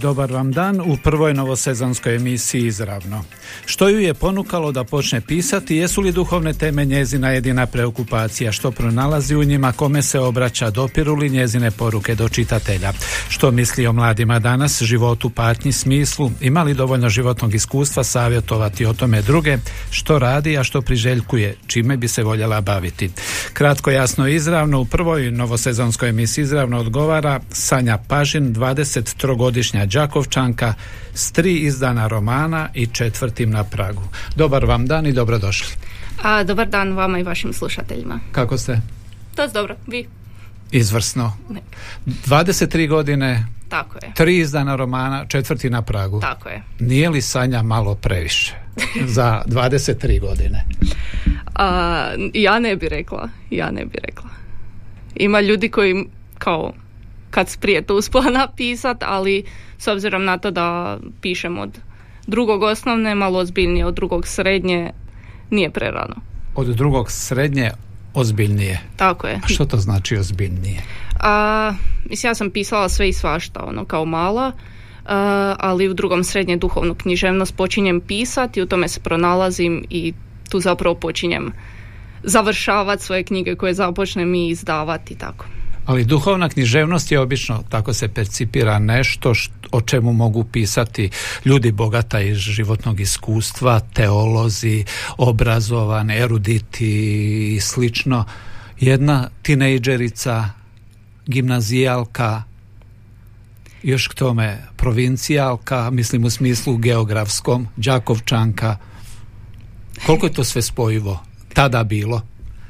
Dobar vam dan u prvoj novosezonskoj emisiji Izravno. Što ju je ponukalo da počne pisati, jesu li duhovne teme njezina jedina preokupacija, što pronalazi u njima, kome se obraća, dopiru li njezine poruke do čitatelja, što misli o mladima danas, životu, patnji, smislu, ima li dovoljno životnog iskustva savjetovati o tome druge, što radi, a što priželjkuje, čime bi se voljela baviti. Kratko, jasno izravno, u prvoj novosezonskoj emisiji Izravno odgovara Sanja Pažin, 23-godišnja Đakovčanka, s tri izdana romana i četvrtim na Pragu. Dobar vam dan i dobrodošli. A, dobar dan vama i vašim slušateljima. Kako ste? To je dobro, vi. Izvrsno. Ne. 23 godine, Tako je, tri izdana romana, četvrti na Pragu. tako je. Nije li Sanja malo previše za 23 godine? A, ja ne bi rekla, ja ne bi rekla. Ima ljudi koji kao kad prije to uspela napisat, ali s obzirom na to da pišem od drugog osnovne, malo ozbiljnije, od drugog srednje, nije prerano. Od drugog srednje ozbiljnije. Tako je. A što to znači ozbiljnije? A, mislim, ja sam pisala sve i svašta, ono, kao mala, a, ali u drugom srednje duhovnu književnost počinjem pisati, u tome se pronalazim i tu zapravo počinjem završavati svoje knjige koje započnem i izdavati, tako. Ali duhovna književnost je obično, tako se percipira, nešto št- o čemu mogu pisati ljudi bogata iz životnog iskustva, teolozi, obrazovani, eruditi i slično. Jedna tinejdžerica, gimnazijalka, još k tome provincijalka, mislim u smislu geografskom, Đakovčanka. Koliko je to sve spojivo tada bilo?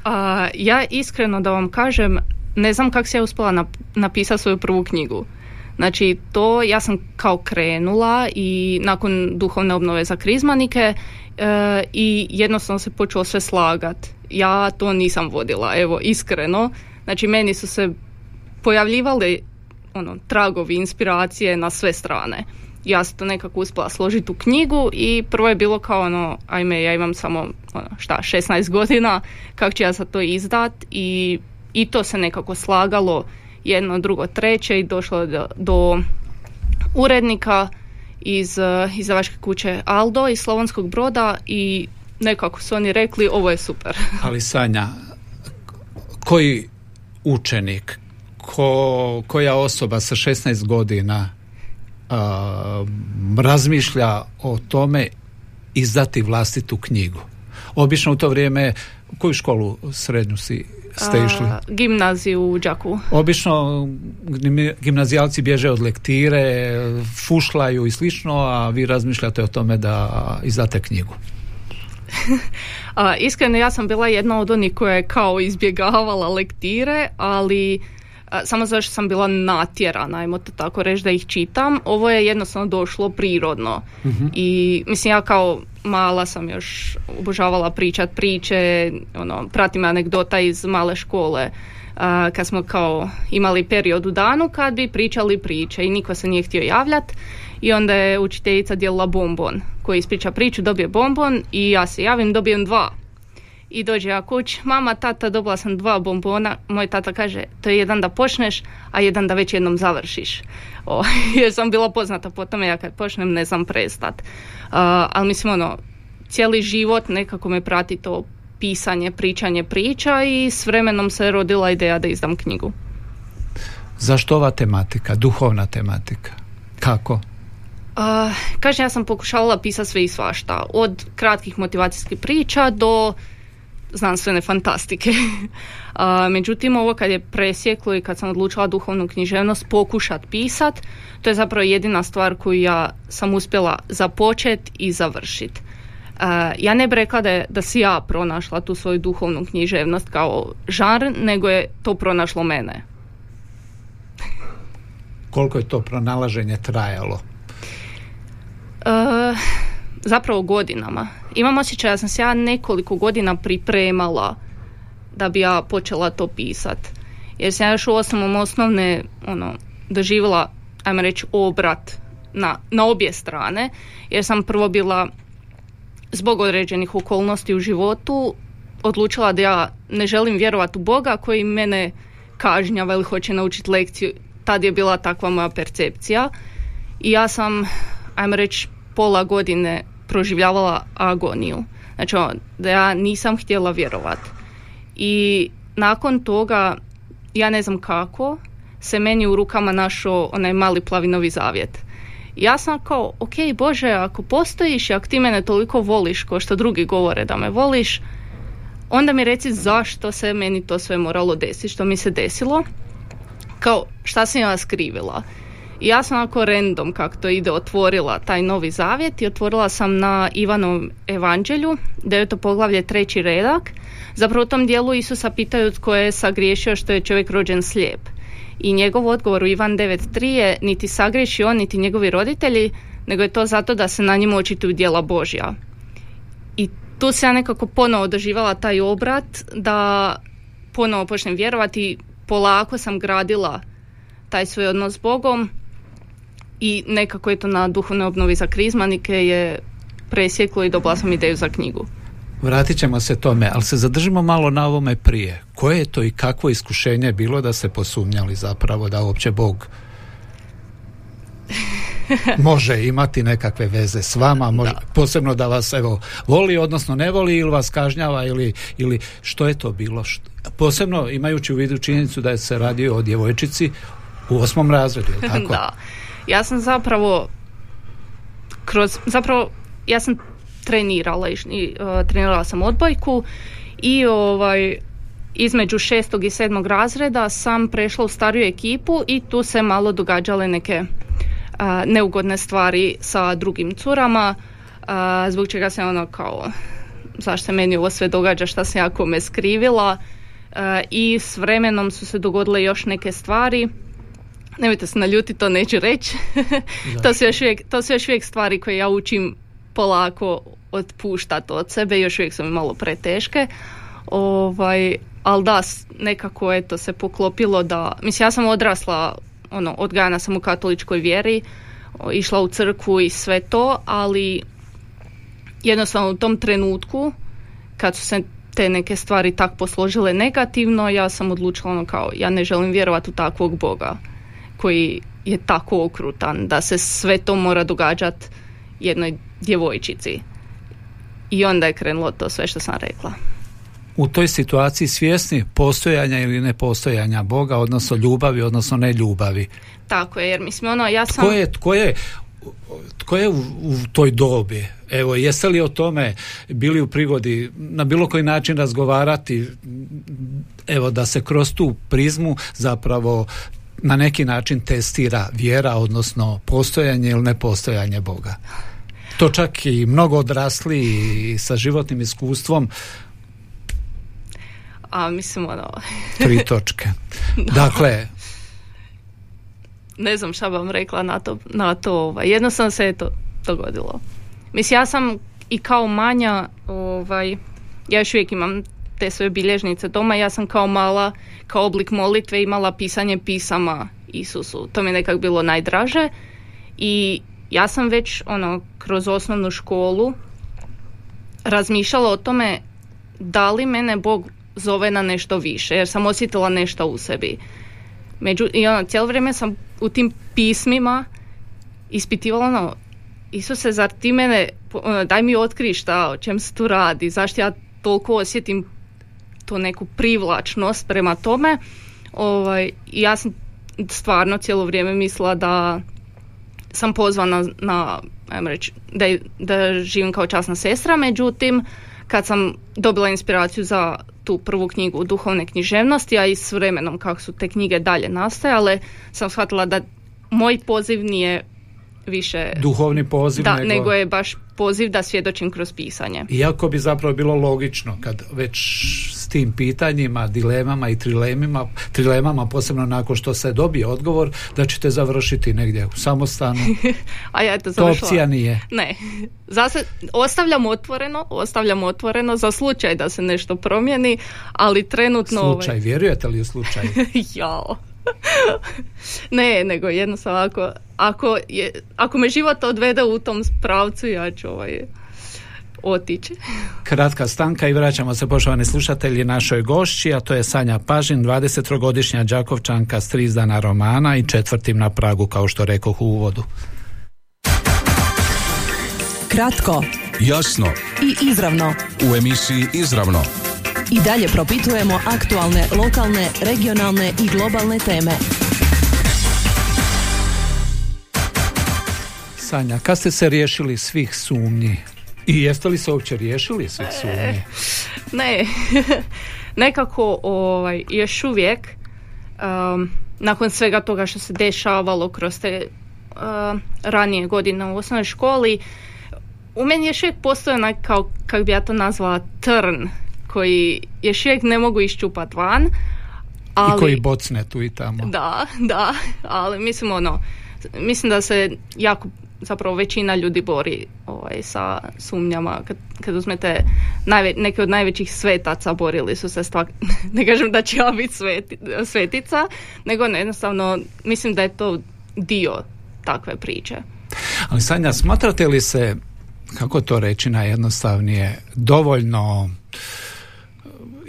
A, ja iskreno da vam kažem, ne znam kako se ja uspjela nap- napisati svoju prvu knjigu. Znači to ja sam kao krenula i nakon duhovne obnove za krizmanike e, i jednostavno se počelo sve slagat. Ja to nisam vodila, evo iskreno. Znači meni su se pojavljivali ono, tragovi, inspiracije na sve strane. Ja sam to nekako uspjela složiti u knjigu i prvo je bilo kao ono, ajme, ja imam samo ono, šta, 16 godina, kako ću ja sad to izdat i, i to se nekako slagalo jedno, drugo, treće i došlo do, do urednika iz uh, izdavačke kuće Aldo iz Slavonskog broda i nekako su oni rekli ovo je super. Ali Sanja, koji učenik, ko, koja osoba sa 16 godina a, razmišlja o tome izdati vlastitu knjigu? Obično u to vrijeme, koju školu srednju si, ste išli? A, gimnaziju u Đakovu. Obično gim- gimnazijalci bježe od lektire, fušlaju i slično, a vi razmišljate o tome da izdate knjigu. A, iskreno ja sam bila jedna od onih koja je kao izbjegavala lektire, ali samo zato što sam bila natjerana, ajmo to tako reći da ih čitam. Ovo je jednostavno došlo prirodno. I mislim ja kao mala sam još obožavala pričat priče, ono, pratim anegdota iz male škole. a, kad smo kao imali period u danu kad bi pričali priče i niko se nije htio javljat i onda je učiteljica dijelila bombon koji ispriča priču, dobije bombon i ja se javim, dobijem dva. I dođe ja kuć, mama, tata, dobila sam dva bombona. Moj tata kaže, to je jedan da počneš, a jedan da već jednom završiš. O, jer sam bila poznata po tome, ja kad počnem ne znam prestat. A, ali mislim, ono, cijeli život nekako me prati to pisanje, pričanje priča i s vremenom se rodila ideja da izdam knjigu. Zašto ova tematika, duhovna tematika? Kako? Uh, kažem, ja sam pokušavala pisati sve i svašta. Od kratkih motivacijskih priča do znanstvene fantastike. A, međutim, ovo kad je presjeklo i kad sam odlučila duhovnu književnost pokušat pisat, to je zapravo jedina stvar koju ja sam uspjela započet i završit. A, ja ne bi rekla da, je, da si ja pronašla tu svoju duhovnu književnost kao žanr, nego je to pronašlo mene. Koliko je to pronalaženje trajalo? Uh, zapravo godinama. Imam osjećaj da sam se ja nekoliko godina pripremala da bi ja počela to pisat. Jer sam ja još u osnovom osnovne ono, doživjela, ajmo reći, obrat na, na obje strane. Jer sam prvo bila zbog određenih okolnosti u životu odlučila da ja ne želim vjerovati u Boga koji mene kažnjava ili hoće naučiti lekciju. Tad je bila takva moja percepcija. I ja sam, ajmo reći, pola godine proživljavala agoniju. Znači, ono, da ja nisam htjela vjerovati. I nakon toga, ja ne znam kako, se meni u rukama našao onaj mali plavi novi zavjet. Ja sam kao, ok, Bože, ako postojiš i ako ti mene toliko voliš, kao što drugi govore da me voliš, onda mi reci zašto se meni to sve moralo desiti, što mi se desilo, kao šta sam ja skrivila. I ja sam onako random kako to ide otvorila taj novi zavjet i otvorila sam na Ivanovom evanđelju, deveto poglavlje treći redak. Zapravo u tom dijelu Isusa pitaju tko je sagriješio što je čovjek rođen slijep. I njegov odgovor u Ivan 9.3 je niti sagriješi on niti njegovi roditelji, nego je to zato da se na njemu očituju djela Božja. I tu se ja nekako ponovo doživala taj obrat da ponovo počnem vjerovati polako sam gradila taj svoj odnos s Bogom i nekako je to na duhovnoj obnovi za krizmanike je presjeklo i dobila sam ideju za knjigu. Vratit ćemo se tome, ali se zadržimo malo na ovome prije. Koje je to i kakvo iskušenje bilo da se posumnjali zapravo da uopće Bog može imati nekakve veze s vama, može, posebno da vas evo voli, odnosno ne voli ili vas kažnjava ili, ili što je to bilo? Posebno imajući u vidu činjenicu da je se radio o djevojčici u osmom razredu, tako? da. Ja sam zapravo kroz, zapravo ja sam trenirala i uh, trenirala sam odbojku i ovaj između šestog i sedmog razreda sam prešla u stariju ekipu i tu se malo događale neke uh, neugodne stvari sa drugim curama uh, zbog čega se ono kao zašto meni ovo sve događa šta se jako me skrivila? I s vremenom su se dogodile još neke stvari nemojte se naljuti, to neću reći. to, su još uvijek, to su još uvijek stvari koje ja učim polako otpuštati od sebe, još uvijek su mi malo preteške. Ovaj, ali da, nekako je to se poklopilo da, mislim ja sam odrasla, ono, odgajana sam u katoličkoj vjeri, išla u crkvu i sve to, ali jednostavno u tom trenutku kad su se te neke stvari tak posložile negativno, ja sam odlučila ono kao ja ne želim vjerovati u takvog Boga koji je tako okrutan da se sve to mora događati jednoj djevojčici. I onda je krenulo to sve što sam rekla. U toj situaciji svjesni postojanja ili nepostojanja Boga, odnosno ljubavi, odnosno ne ljubavi. Tako je, jer mislim ono, ja sam... Tko je, tko je, tko je u, u toj dobi? Evo, jeste li o tome bili u prigodi na bilo koji način razgovarati, evo da se kroz tu prizmu zapravo na neki način testira vjera, odnosno postojanje ili nepostojanje Boga. To čak i mnogo odrasli i sa životnim iskustvom a mislim ono... Tri točke. Dakle... Ne znam šta vam rekla na to, na to ovaj. jednostavno se je to dogodilo. Mislim, ja sam i kao manja, ovaj, ja još uvijek imam te svoje bilježnice doma, ja sam kao mala, kao oblik molitve imala pisanje pisama Isusu. To mi je nekak bilo najdraže i ja sam već ono kroz osnovnu školu razmišljala o tome da li mene Bog zove na nešto više jer sam osjetila nešto u sebi. Među, I ono, cijelo vrijeme sam u tim pismima ispitivala ono, Isuse, zar ti mene, ono, daj mi otkri šta, o čem se tu radi, zašto ja toliko osjetim to neku privlačnost prema tome. Ovaj, ja sam stvarno cijelo vrijeme mislila da sam pozvana na, ajmo reći, da, da živim kao časna sestra, međutim, kad sam dobila inspiraciju za tu prvu knjigu duhovne književnosti, a i s vremenom kako su te knjige dalje nastajale, sam shvatila da moj poziv nije više... Duhovni poziv da, nego... nego je baš poziv da svjedočim kroz pisanje. Iako bi zapravo bilo logično kad već s tim pitanjima, dilemama i trilemima, trilemama posebno nakon što se dobije odgovor da ćete završiti negdje u samostanu. A ja to To opcija nije. Ne. Zase, ostavljam otvoreno, ostavljam otvoreno za slučaj da se nešto promijeni, ali trenutno... Slučaj, Ovaj... vjerujete li u slučaj? Jao. ne, nego jednostavno ako, ako, je, ako me život odvede u tom pravcu, ja ću ovaj, otići. Kratka stanka i vraćamo se poštovani slušatelji našoj gošći, a to je Sanja Pažin, 23-godišnja Đakovčanka s tri izdana romana i četvrtim na Pragu, kao što rekoh u uvodu. Kratko Jasno i izravno. u emisiji Izravno. I dalje propitujemo aktualne, lokalne, regionalne i globalne teme. Sanja, kad ste se riješili svih sumnji? I jeste li se uopće riješili svih sumnji? Ne, nekako ovaj, još uvijek um, nakon svega toga što se dešavalo kroz te uh, ranije godine u osnovnoj školi, u meni još uvijek postoje onak kao, kako bi ja to nazvala, trn koji još uvijek ne mogu iščupat van. Ali, I koji bocne tu i tamo. Da, da, ali mislim ono, mislim da se jako zapravo većina ljudi bori ovaj, sa sumnjama. Kad, kad uzmete najve, neke od najvećih svetaca borili su se stvar, ne kažem da će ja biti sveti, svetica, nego ne, jednostavno mislim da je to dio takve priče. Ali Sanja, smatrate li se, kako to reći najjednostavnije, dovoljno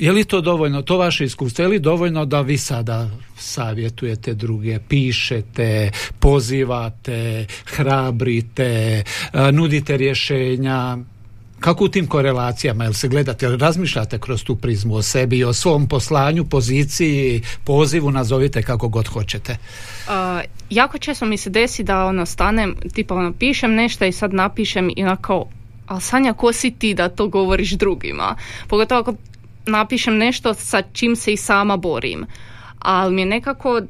je li to dovoljno, to vaše iskustvo, je li dovoljno da vi sada savjetujete druge, pišete, pozivate, hrabrite, a, nudite rješenja, kako u tim korelacijama, jel se gledate, jel razmišljate kroz tu prizmu o sebi i o svom poslanju, poziciji, pozivu, nazovite kako god hoćete? Uh, jako često mi se desi da ono stanem, tipa ono pišem nešto i sad napišem i onako, ali Sanja, ko si ti da to govoriš drugima? Pogotovo ako napišem nešto sa čim se i sama borim. Ali mi je nekako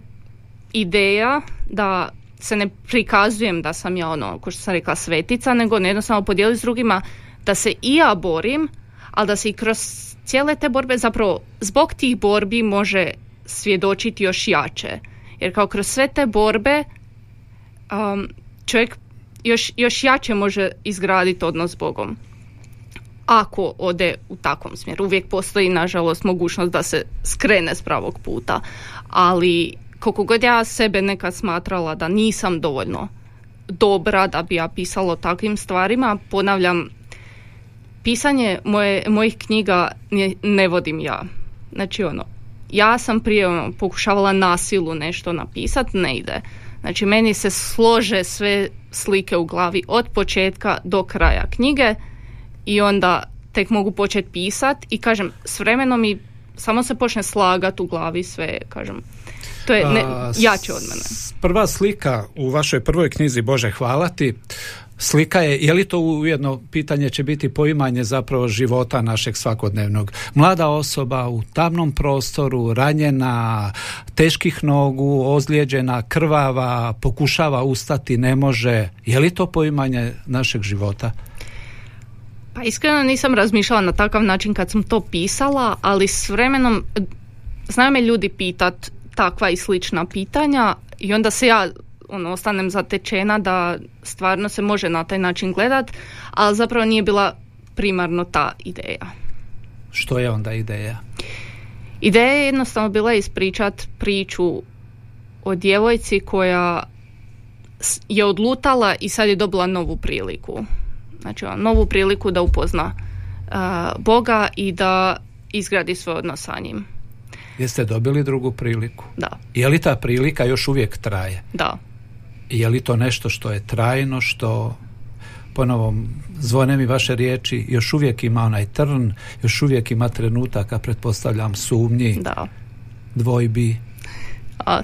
ideja da se ne prikazujem da sam ja ono, ko što sam rekla, svetica, nego ne jednostavno podijeliti s drugima da se i ja borim, ali da se i kroz cijele te borbe zapravo zbog tih borbi može svjedočiti još jače. Jer kao kroz sve te borbe um, čovjek još, još jače može izgraditi odnos s Bogom ako ode u takvom smjeru. Uvijek postoji, nažalost, mogućnost da se skrene s pravog puta, ali koliko god ja sebe nekad smatrala da nisam dovoljno dobra da bi ja pisala o takvim stvarima, ponavljam, pisanje moje, mojih knjiga ne, ne vodim ja. Znači ono, ja sam prije ono, pokušavala nasilu nešto napisat, ne ide. Znači meni se slože sve slike u glavi od početka do kraja knjige i onda tek mogu početi pisat i kažem s vremenom mi samo se počne slagat u glavi sve kažem to je ne, A, jače od mene Prva slika u vašoj prvoj knjizi Bože hvala ti Slika je, je li to ujedno pitanje će biti poimanje zapravo života našeg svakodnevnog. Mlada osoba u tamnom prostoru, ranjena, teških nogu, ozlijeđena, krvava, pokušava ustati, ne može. Je li to poimanje našeg života? Pa iskreno nisam razmišljala na takav način kad sam to pisala, ali s vremenom znaju me ljudi pitat takva i slična pitanja i onda se ja ono, ostanem zatečena da stvarno se može na taj način gledat, ali zapravo nije bila primarno ta ideja. Što je onda ideja? Ideja je jednostavno bila ispričat priču o djevojci koja je odlutala i sad je dobila novu priliku. Znači, ono, novu priliku da upozna a, Boga i da izgradi svoj odnos sa njim. Jeste dobili drugu priliku? Da, Je li ta prilika još uvijek traje? da. Je li to nešto što je trajno, što ponovo zvone mi vaše riječi, još uvijek ima onaj trn, još uvijek ima trenutaka, pretpostavljam, sumnji, Da. dvojbi. A,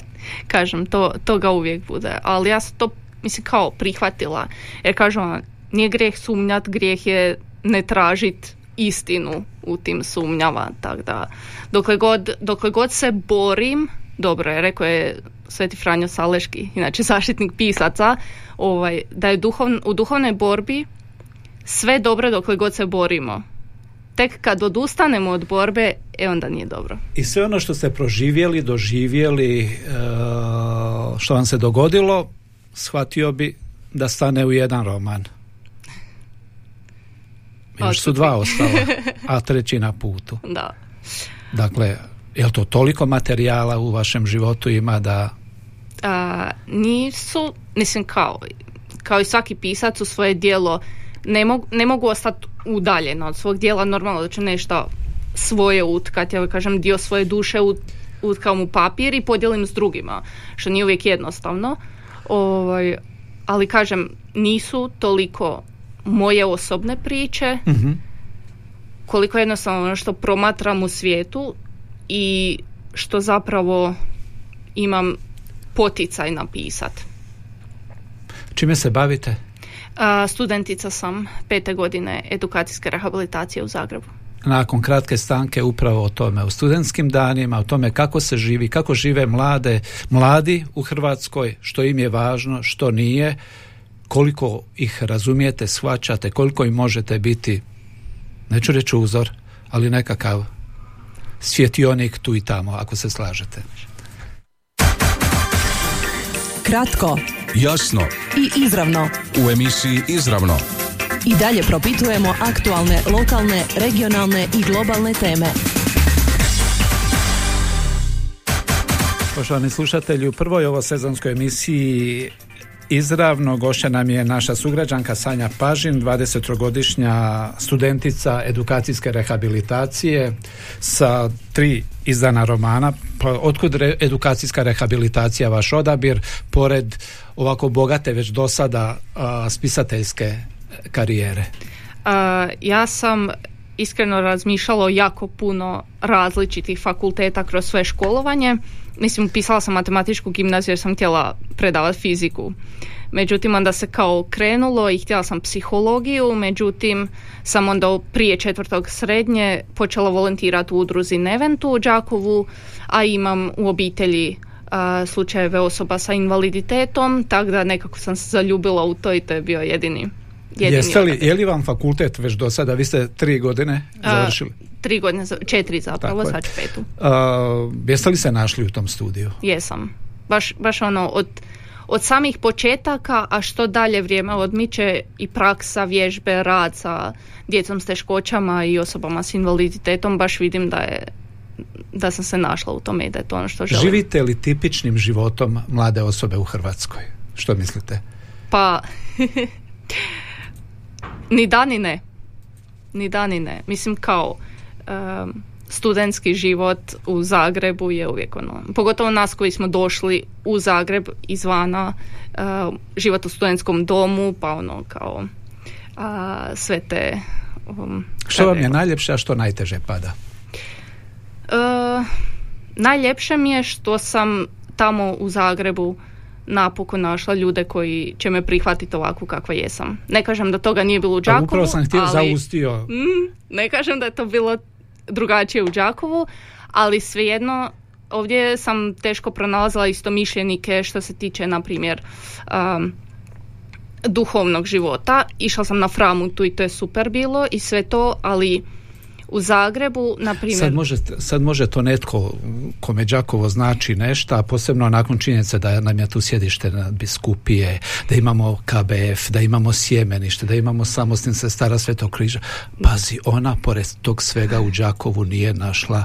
kažem, to, toga uvijek bude. Ali ja sam to, mislim, kao prihvatila. Jer kažem, nije grijeh sumnjat, grijeh je ne tražit istinu u tim sumnjama. Tako da, dokle god, dokle god se borim, dobro je, rekao je Sveti Franjo Saleški, inače zaštitnik pisaca, ovaj, da je u duhovnoj borbi sve dobro dokle god se borimo. Tek kad odustanemo od borbe, e onda nije dobro. I sve ono što ste proživjeli, doživjeli, e, što vam se dogodilo, shvatio bi da stane u jedan roman. Još su dva ostala, a treći na putu. Da. Dakle, je to toliko materijala u vašem životu ima da... A, nisu, mislim kao, kao i svaki pisac u svoje dijelo ne, mogu, ne mogu ostati udaljeno od svog dijela, normalno da ću nešto svoje utkati, ja kažem dio svoje duše ut, utkam u papir i podijelim s drugima, što nije uvijek jednostavno. Ovaj, ali kažem, nisu toliko moje osobne priče, mm koliko jednostavno ono što promatram u svijetu i što zapravo imam poticaj napisat. Čime se bavite? studentica sam pete godine edukacijske rehabilitacije u Zagrebu. Nakon kratke stanke upravo o tome, o studentskim danima, o tome kako se živi, kako žive mlade, mladi u Hrvatskoj, što im je važno, što nije, koliko ih razumijete, shvaćate, koliko im možete biti, neću reći uzor, ali nekakav svjetionik tu i tamo, ako se slažete. Kratko, jasno i izravno. U emisiji Izravno. I dalje propitujemo aktualne, lokalne, regionalne i globalne teme. Poštovani slušatelji, u prvoj ovo sezonskoj emisiji Izravno gošća nam je naša sugrađanka Sanja Pažin, 23-godišnja studentica edukacijske rehabilitacije sa tri izdana romana. Pa, otkud re, edukacijska rehabilitacija vaš odabir, pored ovako bogate već do sada spisateljske karijere? ja sam iskreno razmišljala jako puno različitih fakulteta kroz svoje školovanje mislim, pisala sam matematičku gimnaziju jer sam htjela predavati fiziku. Međutim, onda se kao krenulo i htjela sam psihologiju, međutim, sam onda prije četvrtog srednje počela volontirati u udruzi Neventu u Đakovu, a imam u obitelji a, slučajeve osoba sa invaliditetom, tako da nekako sam se zaljubila u to i to je bio jedini Jeste li, je li vam fakultet već do sada, vi ste tri godine završili? tri godine, četiri zapravo, sad ću petu. jeste li se našli u tom studiju? Jesam. Baš, baš ono, od, od samih početaka, a što dalje vrijeme odmiče i praksa, vježbe, rad sa djecom s teškoćama i osobama s invaliditetom, baš vidim da je da sam se našla u tome i da je to ono što želim. Živite li tipičnim životom mlade osobe u Hrvatskoj? Što mislite? Pa, ni da ni ne. Ni da ni ne. Mislim kao, um, studentski život u Zagrebu je uvijek ono, pogotovo nas koji smo došli u Zagreb izvana, uh, život u studentskom domu, pa ono kao uh, sve te... Um, što vam je najljepše, a što najteže pada? Uh, najljepše mi je što sam tamo u Zagrebu napokon našla ljude koji će me prihvatiti ovako kakva jesam. Ne kažem da toga nije bilo u Đakovu, upravo sam htio ali, zaustio. Mm, ne kažem da je to bilo drugačije u Đakovu, ali svejedno ovdje sam teško pronalazila isto mišljenike što se tiče, na primjer, um, duhovnog života. Išla sam na Framutu i to je super bilo i sve to, ali u Zagrebu, na primjer... Sad može, sad može to netko kome Đakovo znači nešto, a posebno nakon činjenice da nam je tu sjedište na biskupije, da imamo KBF, da imamo sjemenište, da imamo samostin stara Svetog križa. Pazi, ona pored tog svega u Đakovu nije našla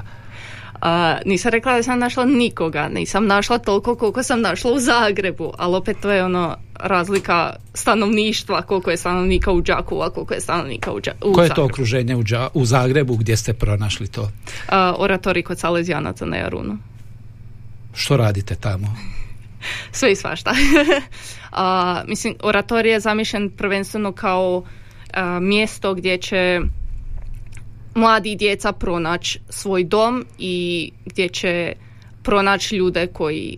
a, nisam rekla da sam našla nikoga, nisam našla toliko koliko sam našla u Zagrebu, ali opet to je ono razlika stanovništva, koliko je stanovnika u Đakovu, a koliko je stanovnika u, Đa, u Koje je to okruženje u, u Zagrebu gdje ste pronašli to? A, oratori kod Salezijanaca na Jarunu. Što radite tamo? Sve i svašta. a, mislim, oratorij je zamišljen prvenstveno kao mjesto gdje će mladi djeca pronaći svoj dom i gdje će pronaći ljude koji,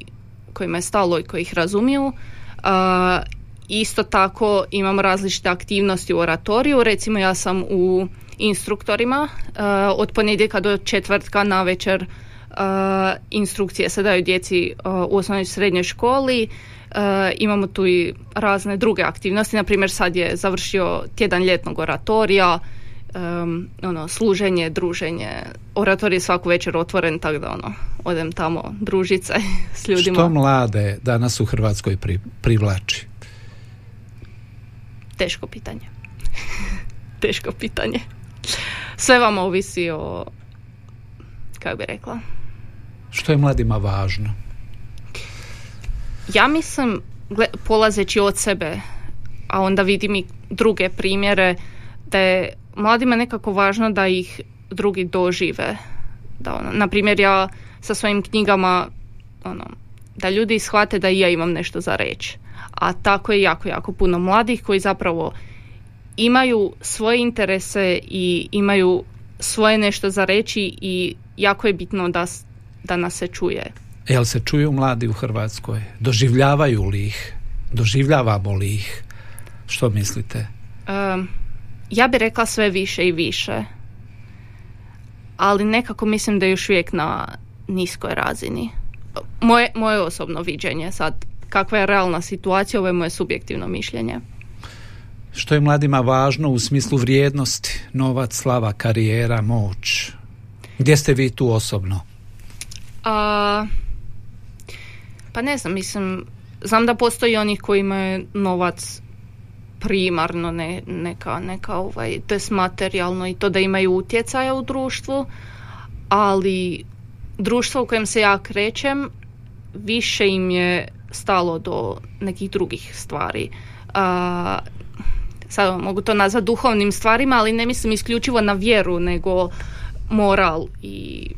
kojima je stalo i koji ih razumiju. Isto tako imam različite aktivnosti u oratoriju. Recimo ja sam u instruktorima od ponedjeljka do četvrtka na večer instrukcije se daju djeci u osnovnoj srednjoj školi. Imamo tu i razne druge aktivnosti, na primjer sad je završio tjedan ljetnog oratorija, um, ono, služenje, druženje. Orator je svaku večer otvoren, tako da ono, odem tamo družice s ljudima. Što mlade danas u Hrvatskoj pri, privlači? Teško pitanje. Teško pitanje. Sve vam ovisi o, kako bi rekla? Što je mladima važno? Ja mislim, polazeći od sebe, a onda vidim i druge primjere, da je mladima nekako važno da ih drugi dožive. Da ono, na primjer ja sa svojim knjigama ono, da ljudi shvate da i ja imam nešto za reći. A tako je jako, jako puno mladih koji zapravo imaju svoje interese i imaju svoje nešto za reći i jako je bitno da, da nas se čuje. Jel se čuju mladi u Hrvatskoj? Doživljavaju li ih? Doživljavamo li ih? Što mislite? Um, ja bih rekla sve više i više. Ali nekako mislim da je još uvijek na niskoj razini. Moje, moje osobno viđenje sad, kakva je realna situacija, ovo je moje subjektivno mišljenje. Što je mladima važno u smislu vrijednosti, novac, slava, karijera, moć? Gdje ste vi tu osobno? A, pa ne znam, mislim, znam da postoji onih koji imaju novac primarno ne, neka, neka ovaj, test materijalno i to da imaju utjecaja u društvu, ali društvo u kojem se ja krećem više im je stalo do nekih drugih stvari. A, sad mogu to nazvati duhovnim stvarima, ali ne mislim isključivo na vjeru, nego moral i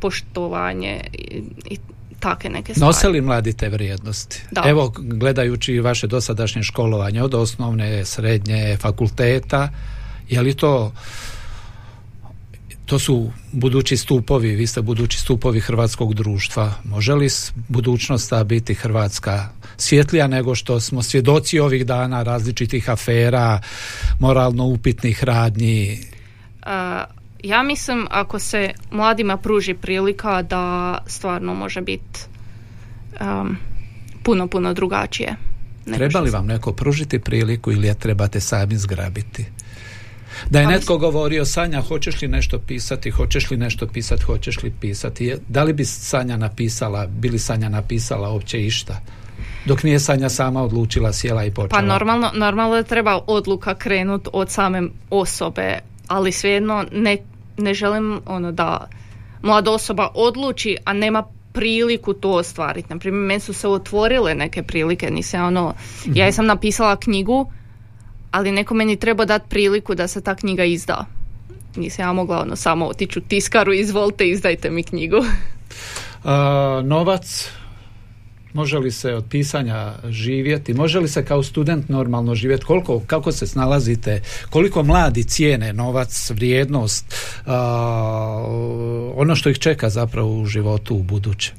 poštovanje i, i take neke stvari. Nose li mladi te vrijednosti? Da. Evo, gledajući vaše dosadašnje školovanje od osnovne, srednje, fakulteta, je li to to su budući stupovi, vi ste budući stupovi hrvatskog društva. Može li budućnost biti Hrvatska svjetlija nego što smo svjedoci ovih dana različitih afera, moralno upitnih radnji? Ja mislim ako se mladima pruži prilika da stvarno može biti um, puno, puno drugačije. Treba li vam neko pružiti priliku ili je trebate sami zgrabiti? Da je pa netko govorio Sanja, hoćeš li nešto pisati, hoćeš li nešto pisati, hoćeš li pisati? Da li bi Sanja napisala, bili Sanja napisala uopće išta? Dok nije Sanja sama odlučila, sjela i počela. Pa normalno, normalno da treba odluka krenut od same osobe, ali svejedno ne, ne želim ono da mlada osoba odluči, a nema priliku to ostvariti. Na primjer, meni su se otvorile neke prilike, nisam ono, ja sam napisala knjigu, ali neko meni treba dati priliku da se ta knjiga izda. Nisam ja mogla ono samo otići u tiskaru, izvolite, izdajte mi knjigu. novac, može li se od pisanja živjeti, može li se kao student normalno živjeti, koliko, kako se snalazite, koliko mladi cijene novac, vrijednost, ono što ih čeka zapravo u životu u buduće?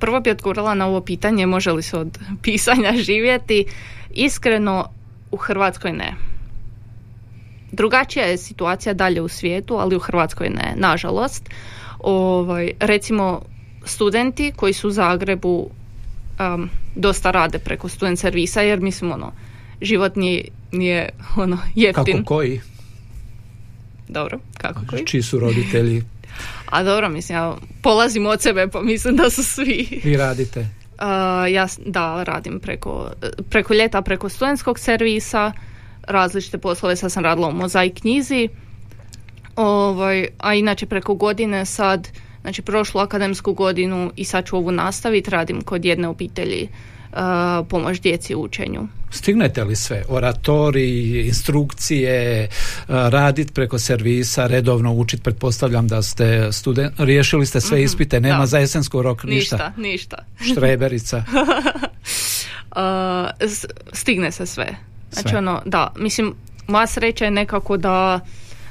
Prvo bi odgovorila na ovo pitanje može li se od pisanja živjeti. Iskreno u Hrvatskoj ne. Drugačija je situacija dalje u svijetu, ali u Hrvatskoj ne, nažalost. Ovaj, recimo studenti koji su u Zagrebu um, dosta rade preko student servisa jer mislim ono život nije, nije ono jeftin. Kako koji? Dobro, kako koji? Čiji su roditelji? A dobro, mislim, ja polazim od sebe pa mislim da su svi. Vi radite? Uh, ja da, radim preko, preko ljeta, preko studentskog servisa, različite poslove, sad sam radila u mozaik knjizi, ovaj, a inače preko godine sad Znači prošlu akademsku godinu i sad ću ovu nastaviti, radim kod jedne obitelji uh, pomoć djeci u učenju. Stignete li sve? Oratori, instrukcije, uh, raditi preko servisa, redovno učiti, pretpostavljam da ste student, riješili ste sve mhm, ispite, nema za jesenski rok ništa. Ništa, ništa. Štreberica. uh, stigne se sve. Znači ono, da, mislim, moja sreća je nekako da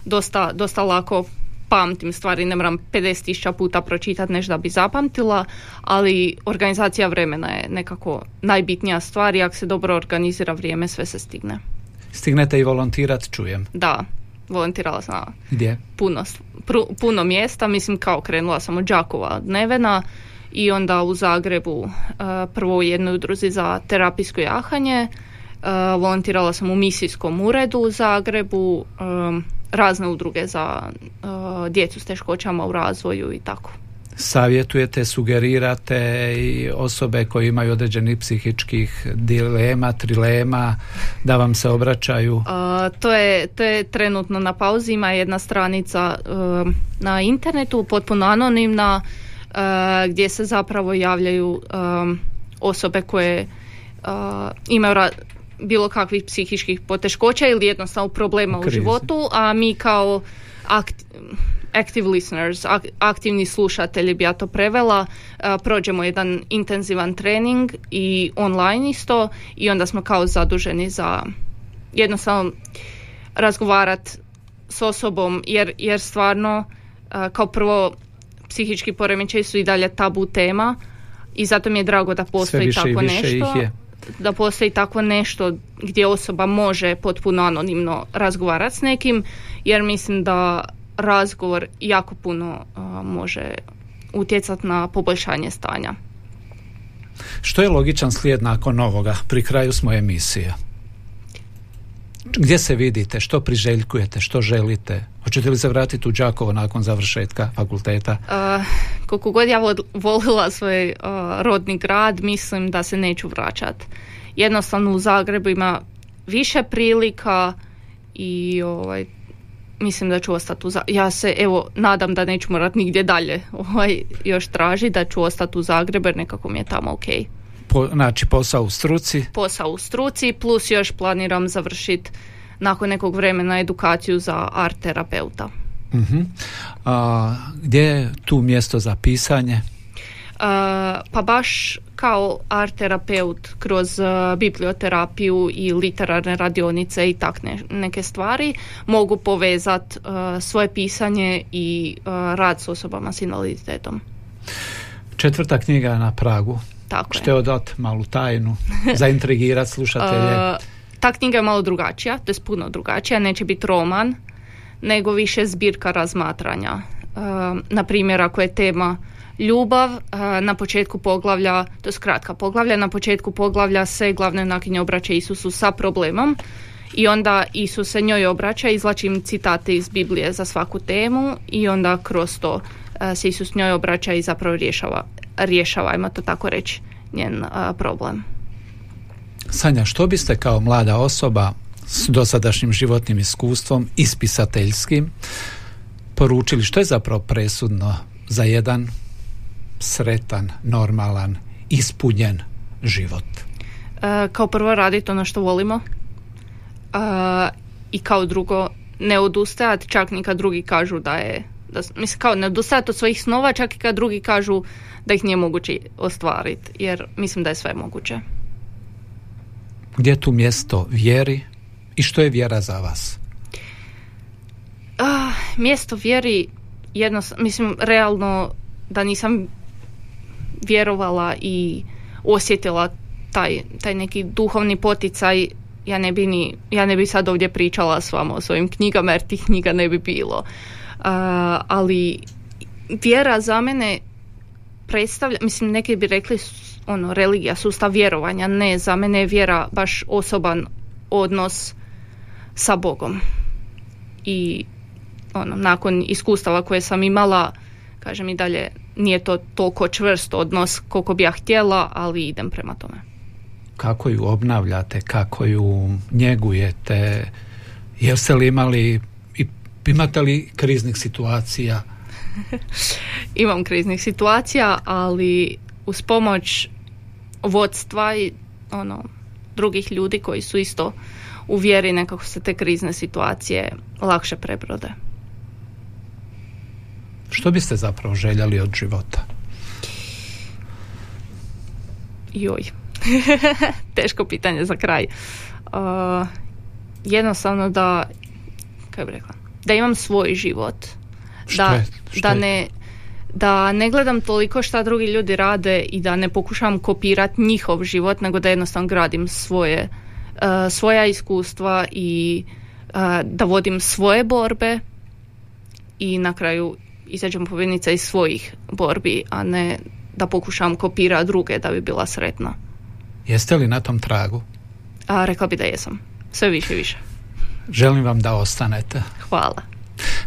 dosta, dosta lako pamtim stvari, ne moram 50.000 puta pročitati nešto da bi zapamtila, ali organizacija vremena je nekako najbitnija stvar i ako se dobro organizira vrijeme sve se stigne. Stignete i volontirat, čujem. Da, volontirala sam na Gdje? puno, puno mjesta, mislim kao krenula sam od Đakova od Nevena i onda u Zagrebu prvo u jednoj udruzi za terapijsko jahanje, volontirala sam u misijskom uredu u Zagrebu, razne udruge za djecu s teškoćama u razvoju i tako savjetujete, sugerirate i osobe koje imaju određenih psihičkih dilema, trilema, da vam se obraćaju? to, je, to je trenutno na pauzi, ima jedna stranica um, na internetu, potpuno anonimna, uh, gdje se zapravo javljaju um, osobe koje uh, imaju bilo kakvih psihičkih poteškoća ili jednostavno problema u životu, a mi kao akt, active listeners, aktivni slušatelji bi ja to prevela, prođemo jedan intenzivan trening i online isto i onda smo kao zaduženi za jednostavno razgovarat s osobom jer, jer stvarno kao prvo psihički poremećaj su i dalje tabu tema i zato mi je drago da postoji tako nešto da postoji tako nešto gdje osoba može potpuno anonimno razgovarati s nekim jer mislim da razgovor jako puno može utjecati na poboljšanje stanja. Što je logičan slijed nakon ovoga? Pri kraju smo emisije. Gdje se vidite? Što priželjkujete? Što želite? Hoćete li se vratiti u Đakovo nakon završetka fakulteta? Uh, koliko god ja volila svoj rodni grad, mislim da se neću vraćati. Jednostavno u Zagrebu ima više prilika i ovaj, mislim da ću ostati u Ja se evo nadam da neću morat nigdje dalje ovaj, još traži da ću ostati u Zagrebu jer nekako mi je tamo ok. Po, znači posao u struci? Posao u struci plus još planiram završiti nakon nekog vremena edukaciju za art terapeuta. uh A, gdje je tu mjesto za pisanje? pa baš kao art terapeut kroz biblioterapiju i literarne radionice i tak neke stvari mogu povezati svoje pisanje i rad s osobama s invaliditetom. Četvrta knjiga na Pragu. Tako Što je odat malu tajnu, zaintrigirati slušatelje. ta knjiga je malo drugačija, to je puno drugačija, neće biti roman, nego više zbirka razmatranja. na primjer, ako je tema ljubav na početku poglavlja, to je kratka poglavlja, na početku poglavlja se glavne nakinje obraća Isusu sa problemom i onda Isus se njoj obraća, izlačim citate iz Biblije za svaku temu i onda kroz to se Isus njoj obraća i zapravo rješava, rješava ajmo to tako reći, njen problem. Sanja, što biste kao mlada osoba s dosadašnjim životnim iskustvom ispisateljskim poručili što je zapravo presudno za jedan sretan, normalan, ispunjen život? E, kao prvo raditi ono što volimo e, i kao drugo ne odustajati čak ni kad drugi kažu da je da, mislim kao ne odustajati od svojih snova čak i kad drugi kažu da ih nije moguće ostvariti jer mislim da je sve moguće. Gdje je tu mjesto vjeri i što je vjera za vas? Uh, mjesto vjeri jedno, mislim realno da nisam vjerovala i osjetila taj, taj neki duhovni poticaj ja ne bi ni, ja ne bi sad ovdje pričala s vama o svojim knjigama jer tih knjiga ne bi bilo ali vjera za mene predstavlja, mislim neki bi rekli ono religija, sustav vjerovanja, ne, za mene je vjera baš osoban odnos sa Bogom. I ono, nakon iskustava koje sam imala kažem i dalje nije to toliko čvrst odnos koliko bi ja htjela, ali idem prema tome. Kako ju obnavljate, kako ju njegujete, jeste li imali imate li kriznih situacija? Imam kriznih situacija, ali uz pomoć vodstva i ono, drugih ljudi koji su isto uvjereni kako se te krizne situacije lakše prebrode. Što biste zapravo željeli od života? Joj. Teško pitanje za kraj. Uh, jednostavno da kako bi rekla, da imam svoj život. Što da, da ne da ne gledam toliko šta drugi ljudi rade i da ne pokušavam kopirati njihov život, nego da jednostavno gradim svoje, uh, svoja iskustva i da vodim svoje borbe i na kraju izađem pobjednica iz svojih borbi, a ne da pokušam kopirati druge da bi bila sretna. Jeste li na tom tragu? A, rekla bi da jesam. Sve više i više. Želim vam da ostanete. Hvala.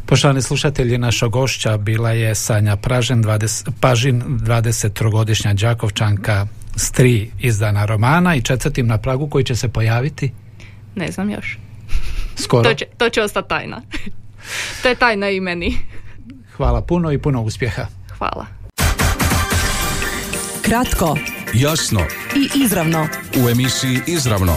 Poštovani slušatelji, naša gošća bila je Sanja Pražen, 20, Pažin, 23-godišnja Đakovčanka s tri izdana romana i četvrtim na pragu koji će se pojaviti? Ne znam još. Skoro? to, će, to će ostati tajna. to je tajna i meni. Hvala puno i puno uspjeha. Hvala. Kratko. Jasno. I izravno. U emisiji Izravno.